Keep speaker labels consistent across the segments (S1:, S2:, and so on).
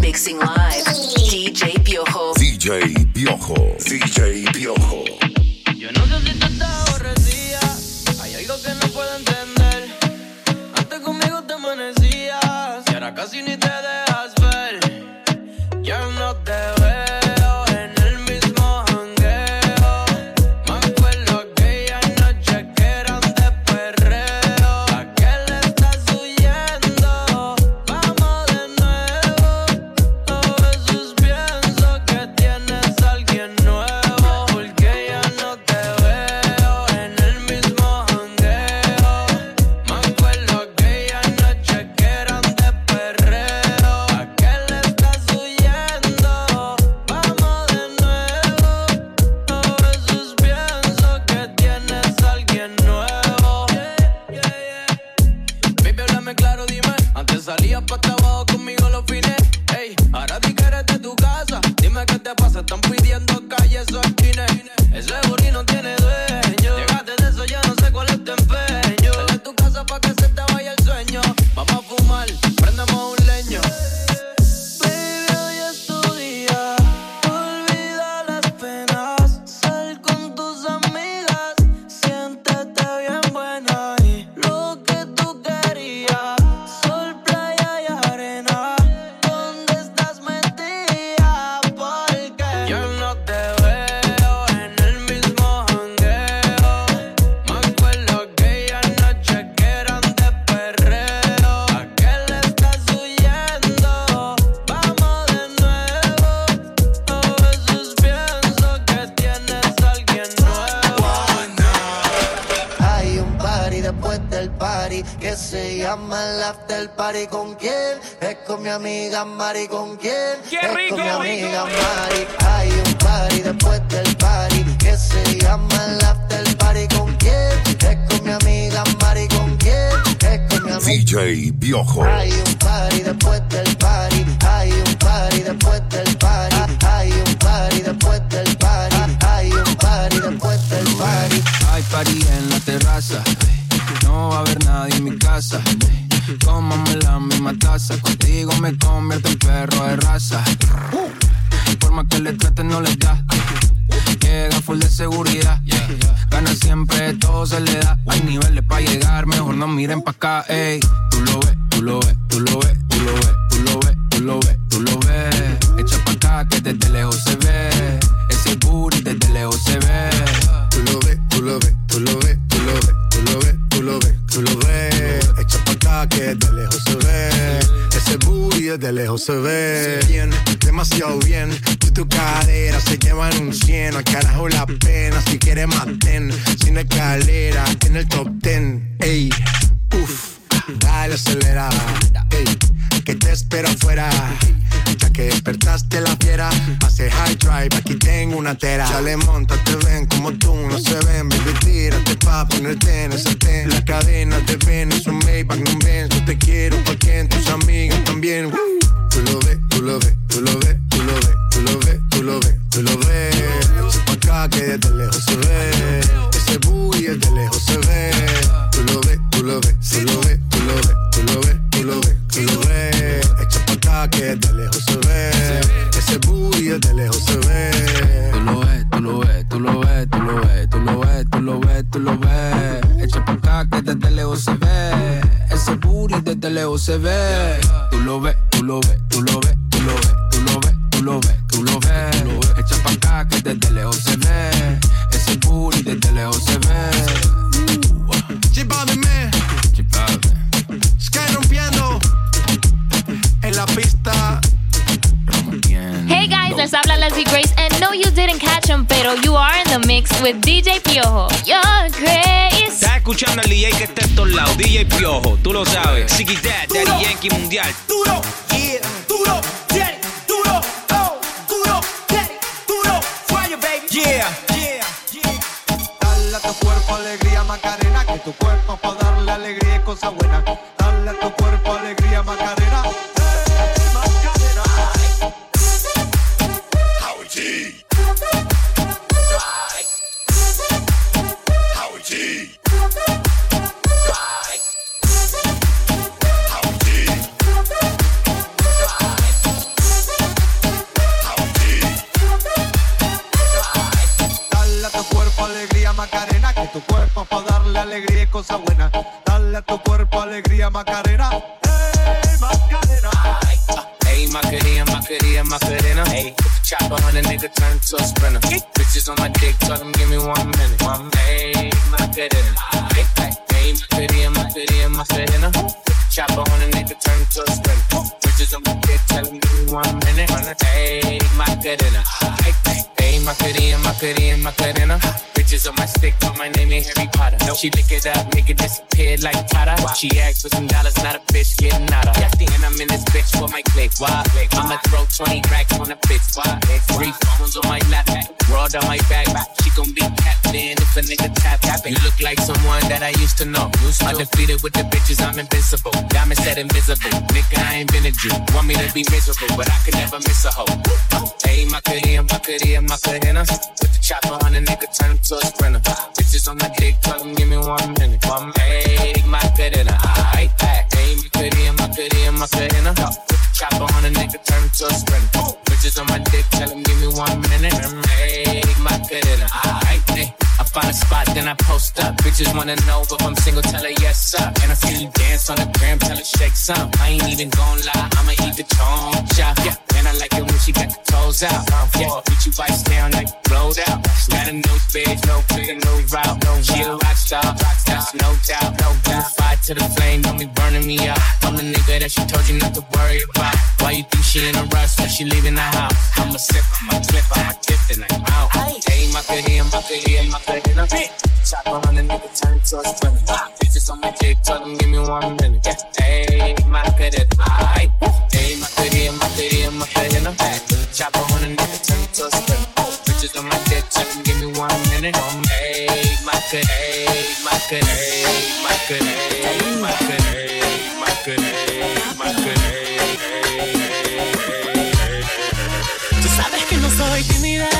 S1: Mixing live. DJ Piojo.
S2: DJ Piojo. DJ Piojo.
S3: Yo no sé si están pidiendo calles o
S4: amiga Mari. ¿Con quién?
S5: ¡Qué
S4: es
S5: rico,
S4: con mi amiga
S5: rico!
S4: Mari. Hay un party después del party que se llama el after party. ¿Con quién? Es con mi amiga Mari. ¿Con quién? Es con mi amiga
S2: DJ Piojo.
S4: hay un party después del party. Hay un party después del party. Hay un party después del party. Hay un party después del party.
S3: Hay party en la terraza. No va a haber nadie en mi casa. Contigo me convierto en perro de raza. Por más que le traten, no les da. Llega full de seguridad. Gana siempre, todo se le da. Hay niveles para llegar, mejor no miren pa' acá, ey. Tú lo ves, tú lo ves, tú lo ves, tú lo ves, tú lo ves, tú lo ves, tú lo ves. Echa pa' acá que desde lejos se ve. Ese booty desde lejos se ve.
S6: Tú lo ves, tú lo ves, tú lo ves, tú lo ves, tú lo ves, tú lo ves, tú lo ves. Echa pa' acá que de lejos se ve. Desde lejos se ve. Bien, demasiado bien. Y tu cadera se llevan un cien. Al carajo la pena. Si quieres maten. Sin escalera en el top ten. Ey, uff. Dale acelera. Ey, que te espero afuera. Ya que despertaste la fiera, drive, aquí tengo una tera. Chale, monta, te ven como tú, no se ven, baby, tírate pa' ponerte en ese ten. La cadena te ven, es un Maybach, no ven, yo te quiero pa' que tus amigas también. Tú lo ves, tú lo ves, tú lo ves, tú lo ves, tú lo ves, tú lo ves, tú lo ves. Echa pa' acá que desde lejos se ve, ese booty desde lejos se ve. Tú lo ves, tú lo ves, tú lo ves, tú lo ves, tú lo ves, tú lo ves, tú lo ves. Echa pa' acá que desde lejos se ve, desde lejos se ve.
S3: Tú lo ves, tú lo ves, tú lo ves, tú lo ves, tú lo ves, tú lo ves, tú lo ves. Echa pa' acá que desde lejos se ve. Ese booty desde lejos se ve. Tú lo ves, tú lo ves, tú lo ves, tú lo ves, tú lo ves, tú lo ves, tú lo ves. Echa pa' acá que desde lejos se ve. Ese booty desde lejos se ve.
S7: Les Grace, and no, you didn't catch him, pero you are in the mix with DJ Piojo. You're Grace.
S5: Estás escuchando al DJ que está en todos lados, DJ Piojo, tú lo sabes. Siki Dad, Daddy Yankee Mundial.
S8: duro, yeah, duro, daddy, duro, oh, duro, daddy, duro, fire, baby.
S5: Yeah.
S8: Yeah, yeah. Cosas buenas. Dale a tu cuerpo alegría, Macarena. Hey, Macarena.
S9: Hey, Macarena, Macarena, Macarena. Hey, chopper on a nigga, turn to a sprinter. Bitches on my dick, tell them give me one minute. One hey, Macarena. Hey, hey, hey, Macarena, Macarena, Macarena. Chopper on a nigga, turn to a sprinter. Bitches on my dick, tell them give me one minute. Hey, Macarena. Hey, hey, hey, Macarena, Macarena, Macarena. Bitches on my stick, but my name ain't Harry Potter. She lick it up, make it disappear like Tata. She asked for some dollars, not a bitch getting out of. And I'm in this bitch for my click. Why? I'ma throw 20 racks on a bitch. Why? Three phones on my lap, world on my back. She gon' be captain if a nigga tap. You look like someone that I used to know. Undefeated with the bitches, I'm invincible. Diamond said invisible. Nigga, I ain't been a Jew. Want me to be miserable, but I could never miss a hoe. Hey, my career, my career, my career. Chopper on a nigga, turn him to a sprinter. Bitches on my dick, tell them give me one minute. One hey, my career, aight, aight. Hey, my career, my career, my career. Put the chopper on a nigga, turn him to a sprinter. Bitches on my dick, tell them give me one minute. Hey, my career, aight, hey. I find a spot, then I post up. Bitches wanna know if I'm single, tell her yes, sir. And I see you dance on the gram, tell her shake some. I ain't even gon' lie, I'ma she got the toes out. Yeah, beat you vice down like blowed out. Got a new bitch, no figure, no route. No, she a rock star, that's no doubt. No doubt. Fire to the flame, don't be burning me out. I'm the nigga that she told you not to worry about. Why you think she in a rush when she leaving the house? I'ma sip, I'ma clip, I'ma dip, then I'm out. Hey, my career, my career, my career. Chop on a nigga, turn to a sprinter. Bitches on my dick, tell them give me one minute. Yeah, hey, my career, aight. Hey, my career, my career, my career. Chop on a nigga, turn to a sprinter. Bitches on my dick, give me one minute. Hey, my career, my career, my career, my career, my career, my career.
S10: Tú sabes que no soy tímida,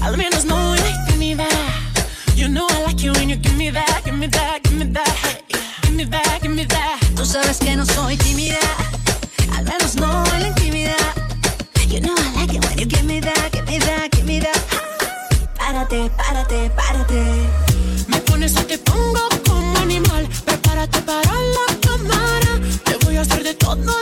S10: al menos no muy tímida. You know I like you when you give me that, give me that, give me that, hey, give me that, give me that.
S11: Tú sabes que no soy tímida, Párate, párate.
S10: Me pones y te pongo como animal. Prepárate para la cámara. Te voy a hacer de todo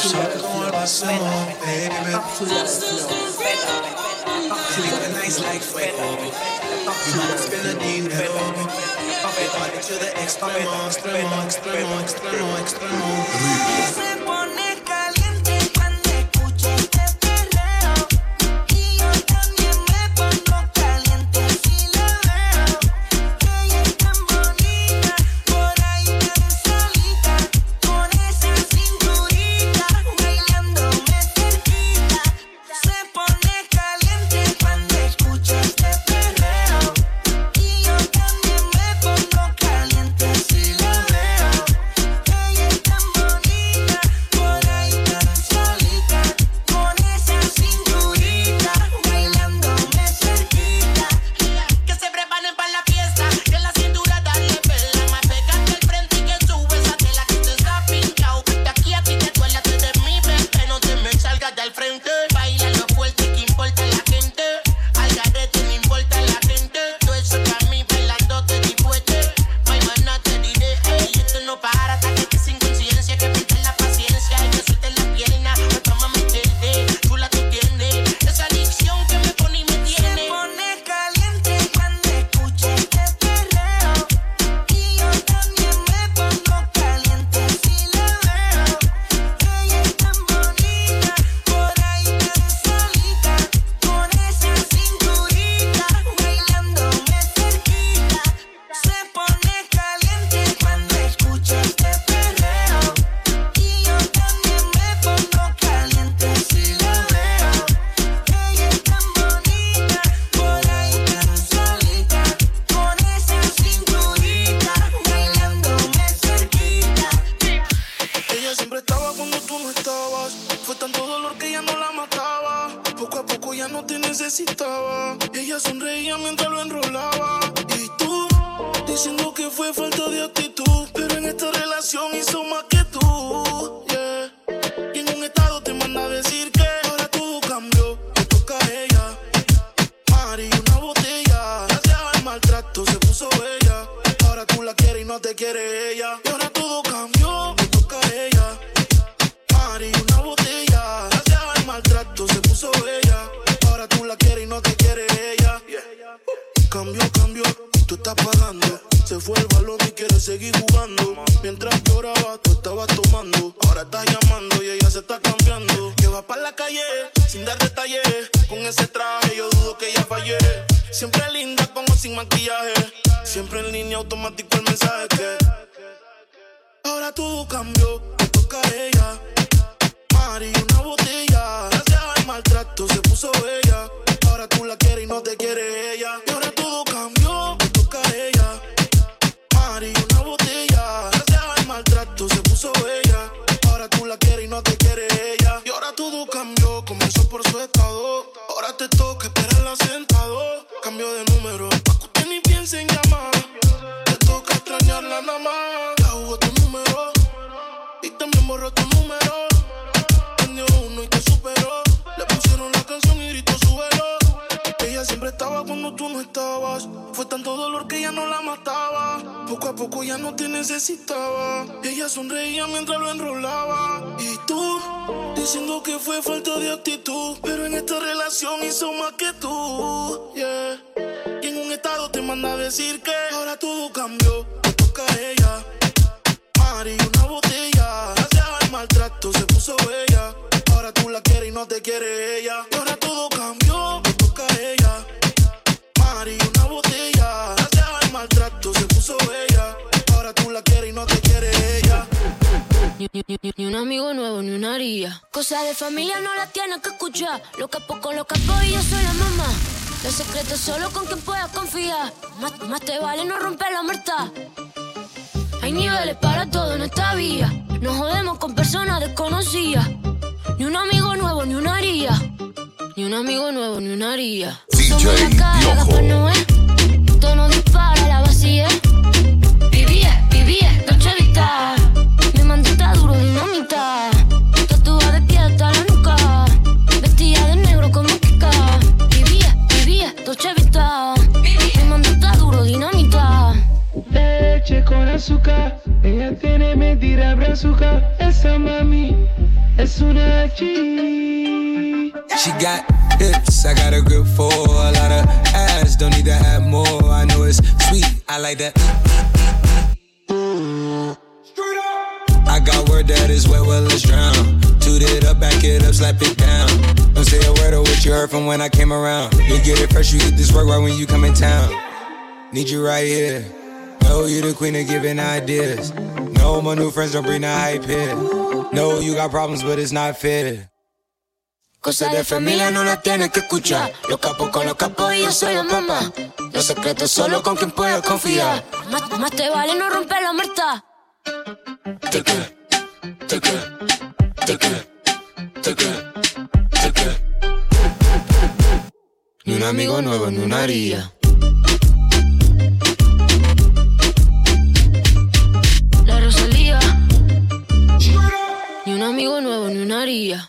S12: So
S13: I can feel myself, baby, man. Feeling a nice life, baby. You wanna spend a day, baby. To the
S14: extreme, extreme, extreme, extreme, extreme. necesitaba. Ella sonreía mientras lo enrolaba. Y tú, diciendo que fue falta de actitud. Pero en esta relación hizo más que tú. Yeah. Y en un estado te manda a decir que ahora todo cambió. Le toca a ella. Mari, una botella. Gracias al maltrato se puso bella. Ahora tú la quieres y no te quiere ella. de seguir jugando. Mientras lloraba, tú estabas tomando. Ahora estás llamando y ella se está cambiando. Que va para la calle sin dar detalles. Con ese traje yo dudo que ella fallé. Siempre linda, como sin maquillaje. Siempre en línea automático el mensaje que. Ahora tú cambió, te toca a ella. Mari, una botella Pero en esta relación hizo más que tú, yeah. Y en un estado te manda a decir que
S15: Ni, un amigo nuevo, ni una haría. Cosas de familia no las tienes que escuchar. Lo capo con lo capo y yo soy la mamá. Los secretos solo con quien puedas confiar. Más, más te vale no romper la muerta. Hay niveles para todo en esta vía. Nos jodemos con personas desconocidas. Ni un amigo nuevo, ni una haría. Ni un amigo nuevo, ni una haría. DJ la cara, Noé. Todo no dispara, la vacía. Vivía, vivía, noche vital. Me mandita duro dinamita. Tatuada de pie hasta la nuca. Vestida de negro como Kika. Vivía, vivía, Dolce Vita. Me mandita duro dinamita.
S14: Leche con
S16: azúcar. Ella tiene medida brazuca. Esa mami es una chi.
S5: She got hips, I got a grip for a lot of ass. Don't need to have more. I know it's sweet. I like that. I got word that is wet, well, let's drown. Toot it up, back it up, slap it down. Don't say a word of what you heard from when I came around. You get it fresh, you get this work right when you come in town. Need you right here. Know you the queen of giving ideas. No, my new friends don't bring the hype here. No, you got problems, but it's not fair.
S15: Cosas de familia no las tienes que escuchar. Los capos con los capos y yo soy la mamá. Los secretos solo con quien puedes confiar. Más, más te vale no romper la muerta.
S5: Ni un amigo nuevo, ni una haría.
S15: La Rosalía. Ni un amigo nuevo, ni una haría.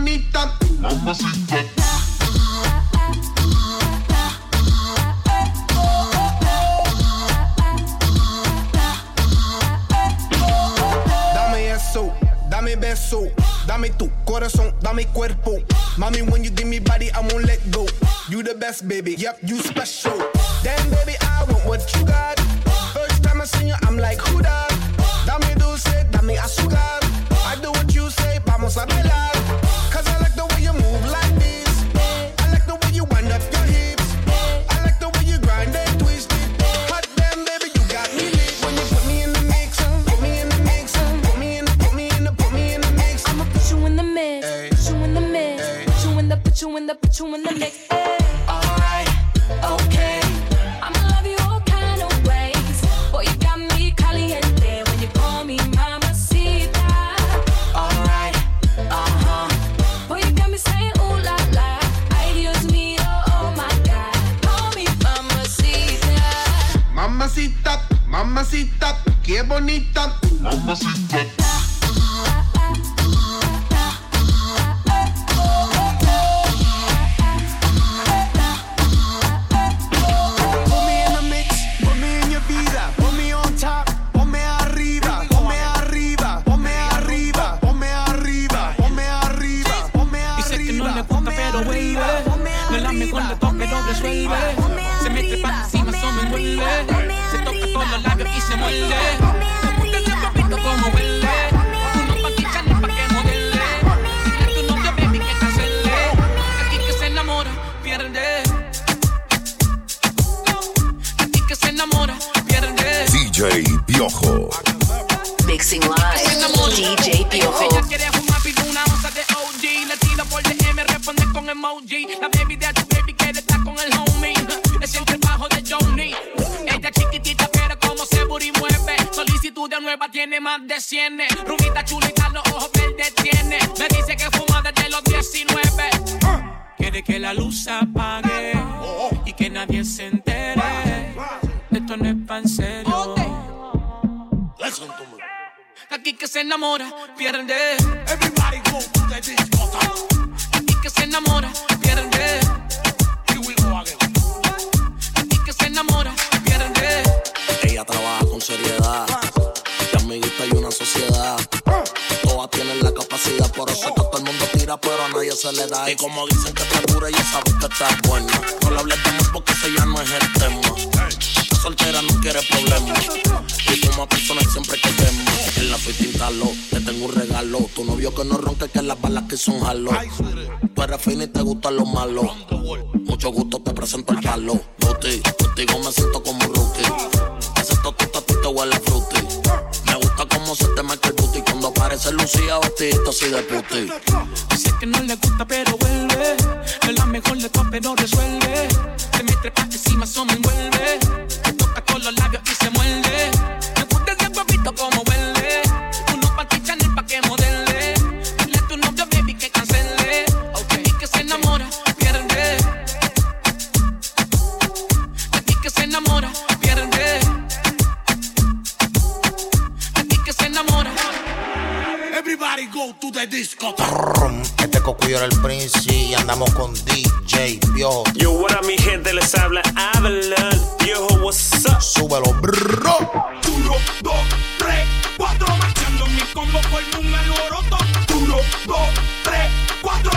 S17: Bonita. Mamacita.
S2: DJ Piojo.
S18: Ella quiere fumar, pide una onza de OG. Le tiro por DM, responde con emoji. La baby de tu baby quiere estar con el homie. Siente el bajo de Johnny. Ella chiquitita, pero como se booty mueve. Solicitud de nueva, tiene más de 100. Rubita chulita, los ojos verdes tiene. Me dice que fuma desde los 19. Quiere que la luz se apague y que nadie se entere. Esto no es pa' en serio. Aquí que se enamora, pierde. Everybody go to the discotheque. Aquí que se enamora, pierde. Here we go again. Aquí que se enamora, pierde.
S19: Ella trabaja con seriedad. De amiguita y una sociedad. Todas tienen la capacidad, por eso que todo el mundo tira, pero a nadie se le da. Y como dicen que está dura, ella sabe que está buena. No le hables de porque ese ya no es el tema. Soltera, no quiere problemas. Y como persona siempre que quema. En la fiesta instaló, te tengo un regalo. Tu novio que no ronque, que las balas que son jalo. Tú eres fina y te gustan los malos. Mucho gusto, te presento el palo. Booty, contigo me siento como rookie. Ese totito a ti te huele fruity. Me gusta cómo se te marca el booty cuando aparece Lucía vestidito así de puti.
S18: Dice que no le gusta, pero vuelve. Es la mejor de todas, pero resuelve. Se me trepa encima, eso me envuelve.
S20: Discotheque.
S21: Rum, Este cocuyo era el Prince y andamos con DJ Piojo.
S22: Yo, what up, mi gente, les habla Avalon. Viejo, what's up?
S21: Súbelo, bro.
S20: Uno, dos, tres, cuatro, marchando mi combo por un alboroto. Uno, dos, tres, cuatro,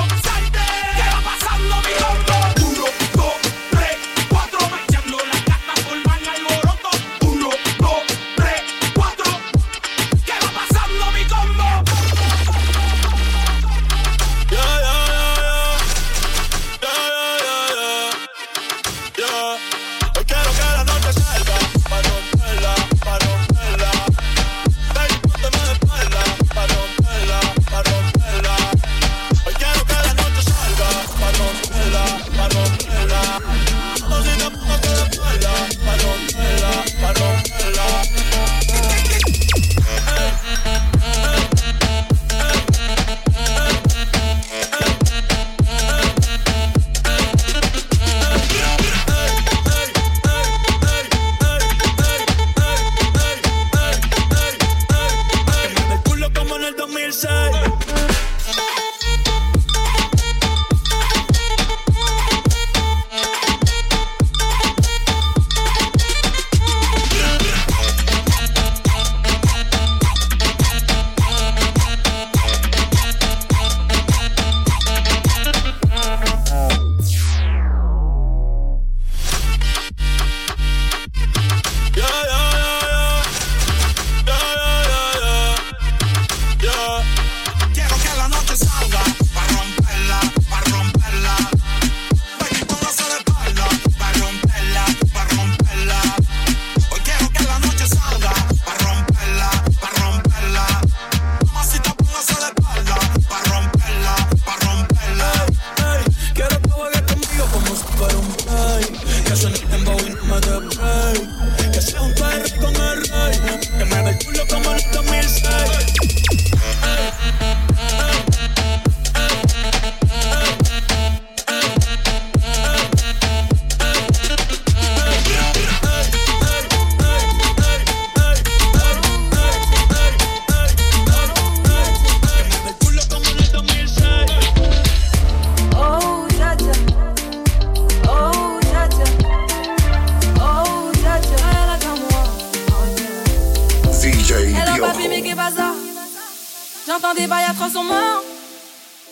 S23: J'entends des bails à 300 morts.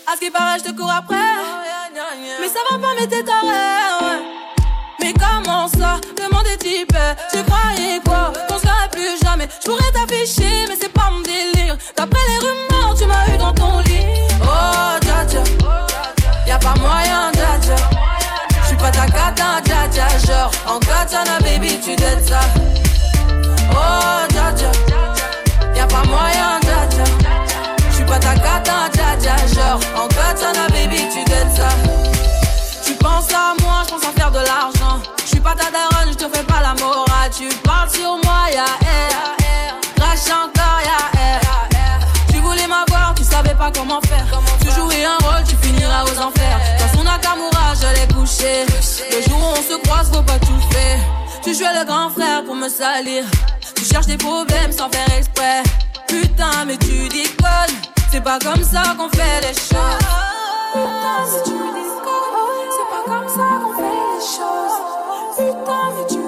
S23: À ce qui paraît, je te cours après. Mais ça va pas, mais t'es taré. Mais comment ça? Demande des types. Tu croyais quoi? Qu'on serait plus jamais. Je pourrais t'afficher, mais c'est pas mon délire. D'après les rumeurs, tu m'as eu dans ton lit. Oh, dja. Y'a pas moyen, dja dja. J'suis pas ta cata, dja. Genre, en katana, baby, tu dettes ça. Oh, dja. Y'a pas moyen, pas ta cata, dja dja, genre En katana baby tu ça. Tu penses à moi, je pense à faire de l'argent. Je suis pas ta daronne, je te fais pas la morale. Tu parles sur moi, ya yeah, air Crash encore, ya air Tu voulais m'avoir, tu savais pas comment faire. Tu jouais un rôle, tu finiras aux enfers. Dans son Nakamura, je l'ai couché Le jour où on se croise, faut pas tout faire. Tu jouais le grand frère pour me salir. Tu cherches des problèmes sans faire exprès. Putain, mais tu déconnes. C'est pas comme ça qu'on fait les choses. Putain, si tu me dis c'est pas comme ça qu'on fait les choses. Putain, mais tu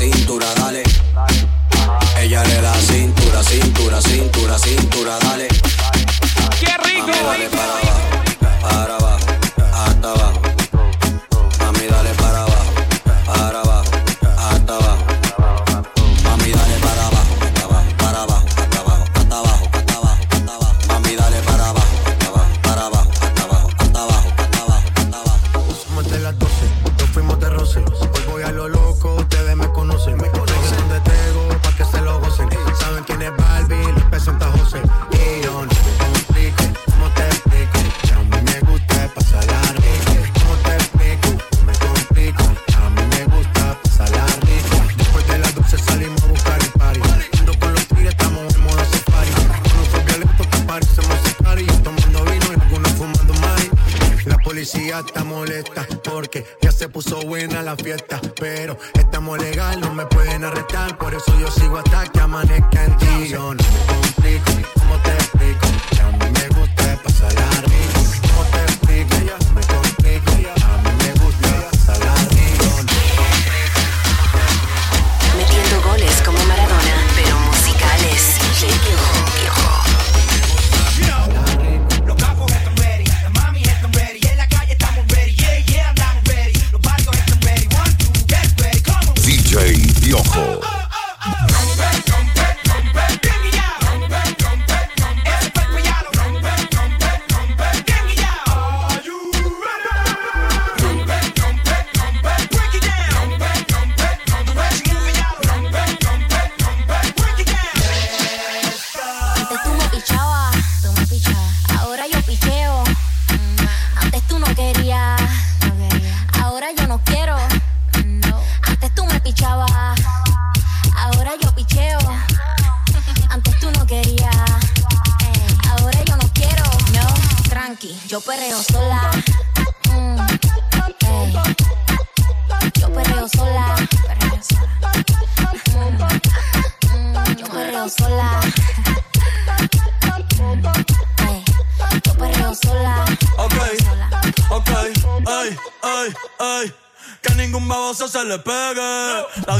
S5: cintura, dale. Ella le da cintura, cintura, cintura, cintura, dale.
S18: ¡Qué rico!
S5: Mami,
S6: rico.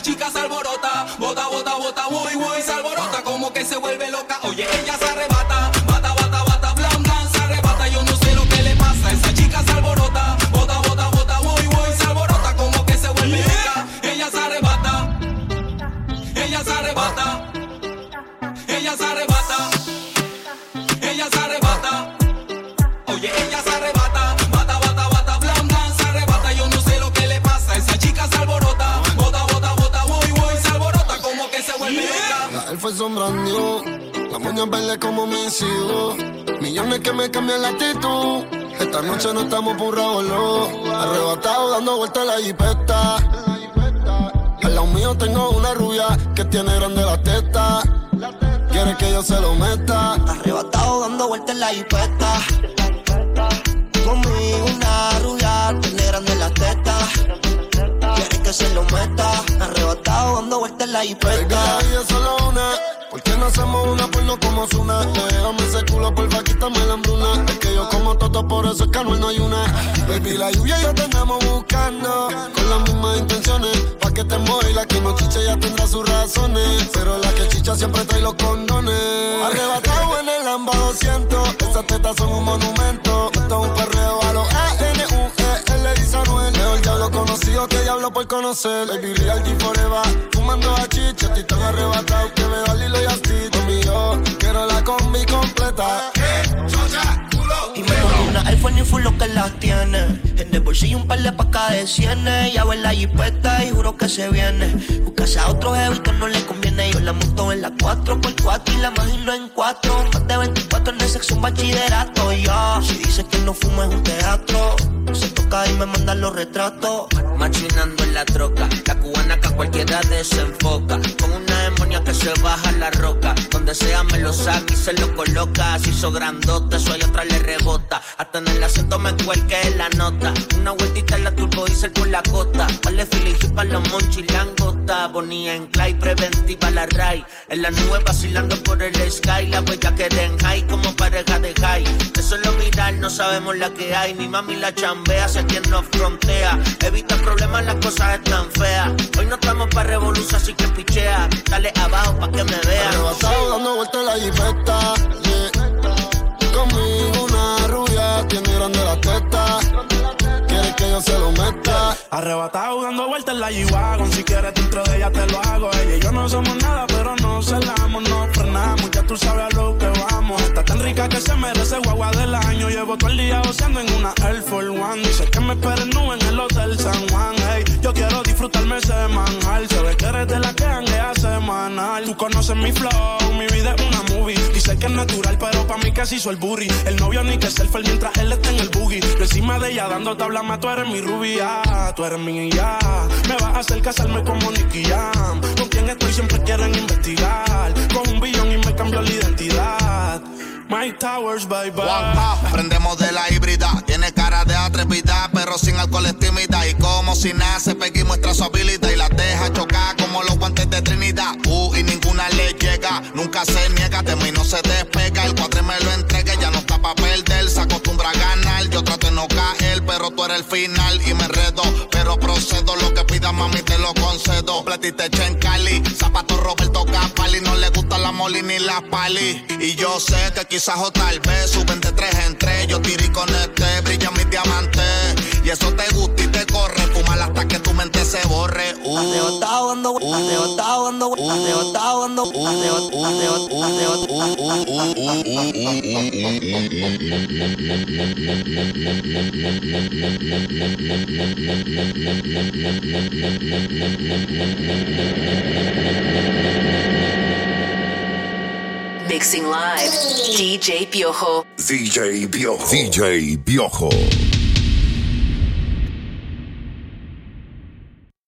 S24: chica se alborota, bota, bota, bota, voy, voy, se.
S25: Noche no estamos por un revolú. Arrebatado dando vueltas en la jipeta. Al lado mío tengo una rubia que tiene grande la teta. Quiere que yo se lo meta.
S4: Arrebatado dando vueltas en la jipeta. Conmigo una rubia, tiene grande la teta. Quiere que se lo meta. Arrebatado dando vueltas en la jipeta.
S25: es solo una. ¿Por qué no hacemos una porno como Zuna? Déjame ese culo, porfa, quítame la hambruna. Es que yo como toto, por eso es que no hay una. Baby, la lluvia ya te andamos buscando. Con las mismas intenciones. Pa' que te mueva y la que no chicha ya tendrá sus razones. Pero la que chicha siempre trae los condones. Arrebatado en el Lamba 200. Esas tetas son un monumento. Por conocer. Baby, real G forever. Fumando a chicha, estoy tan arrebatado que veo a Lilo y a Steve. Conmigo, quiero la combi completa.
S4: Me Force ni full lo que las tiene. En el bolsillo un par de pacas de cienes. Ya en la jipeta y juro que se viene. Buscase a otro jevito no le conviene. Yo la monto en la 4x4 y la imagino en 4. Más de 24 en el sexo un bachillerato. Y yo, si dice que no fumo es un teatro. Se toca y me mandan los retratos.
S26: Machinando en la troca, la cubana que a cualquiera desenfoca. Demonia que se baja la roca. Donde sea me lo saca y se lo coloca. Se hizo grandote, ahí atrás le rebota. Hasta en el asiento me cuelque la nota. Una vueltita en la turbo diesel por la costa. Vale filijo para los monchis y langota. Bonía en clay, preventiva la ray. En la nube vacilando por el sky. La huella que den high como pareja de high. De solo mirar no sabemos la que hay. Mi mami la chambea, sé quién nos frontea. Evita problemas, las cosas están feas. Hoy no estamos para revolución, así que pichea. Dale abajo pa' que me vean.
S25: Arrebatado dando vueltas la jipeta. yeah. Conmigo una rubia, tiene grande la teta. Que yo se lo meta.
S27: Arrebatado dando vueltas en la G-Wagon. Si quieres dentro de ella te lo hago. Ella y yo no somos nada pero no celamos No frenamos, ya tú sabes a lo que vamos. Está tan rica que se merece guagua del año. Llevo todo el día goceando en una Air Force One. Dice que me esperen nube en el Hotel San Juan. Hey, yo quiero disfrutarme semanal. Se ve que eres de la que hanguea semanal. Tú conoces mi flow, mi vida es una movie. Dice que es natural pero pa' mí se hizo el burry El novio ni que selfie mientras él está en el boogie. Encima de ella dando tabla más eres mi rubia Tú eres mi ya. Me vas a hacer casarme como Nicky Jam. Con quien estoy siempre quieren investigar. Con un billón y me cambió la identidad. Mike Towers, bye bye.
S28: Prendemos de la híbrida, tiene cara de atrevida, pero sin alcohol es tímida. Y como si nace, Peggy muestra su habilidad. Y la deja chocar como los guantes de Trinidad. Uh, y ninguna le llega, nunca se niega, de mí no se despega. El cuadre me lo entrega, ya no está pa' perder, se acostumbra a ganar. No caer, pero tú eres el final y me enredo. Pero procedo, lo que pida mami te lo concedo. Platiste en Cali, zapato Roberto Capali, no le gusta la moli ni la pali. Y yo sé que quizás o tal vez suben de tres en tres. Yo tiré con este, brilla mi diamante. Y eso te gusta se borre. Uh,
S4: dando dando dando
S1: Mixing live, DJ Piojo.
S2: DJ Piojo. DJ Piojo.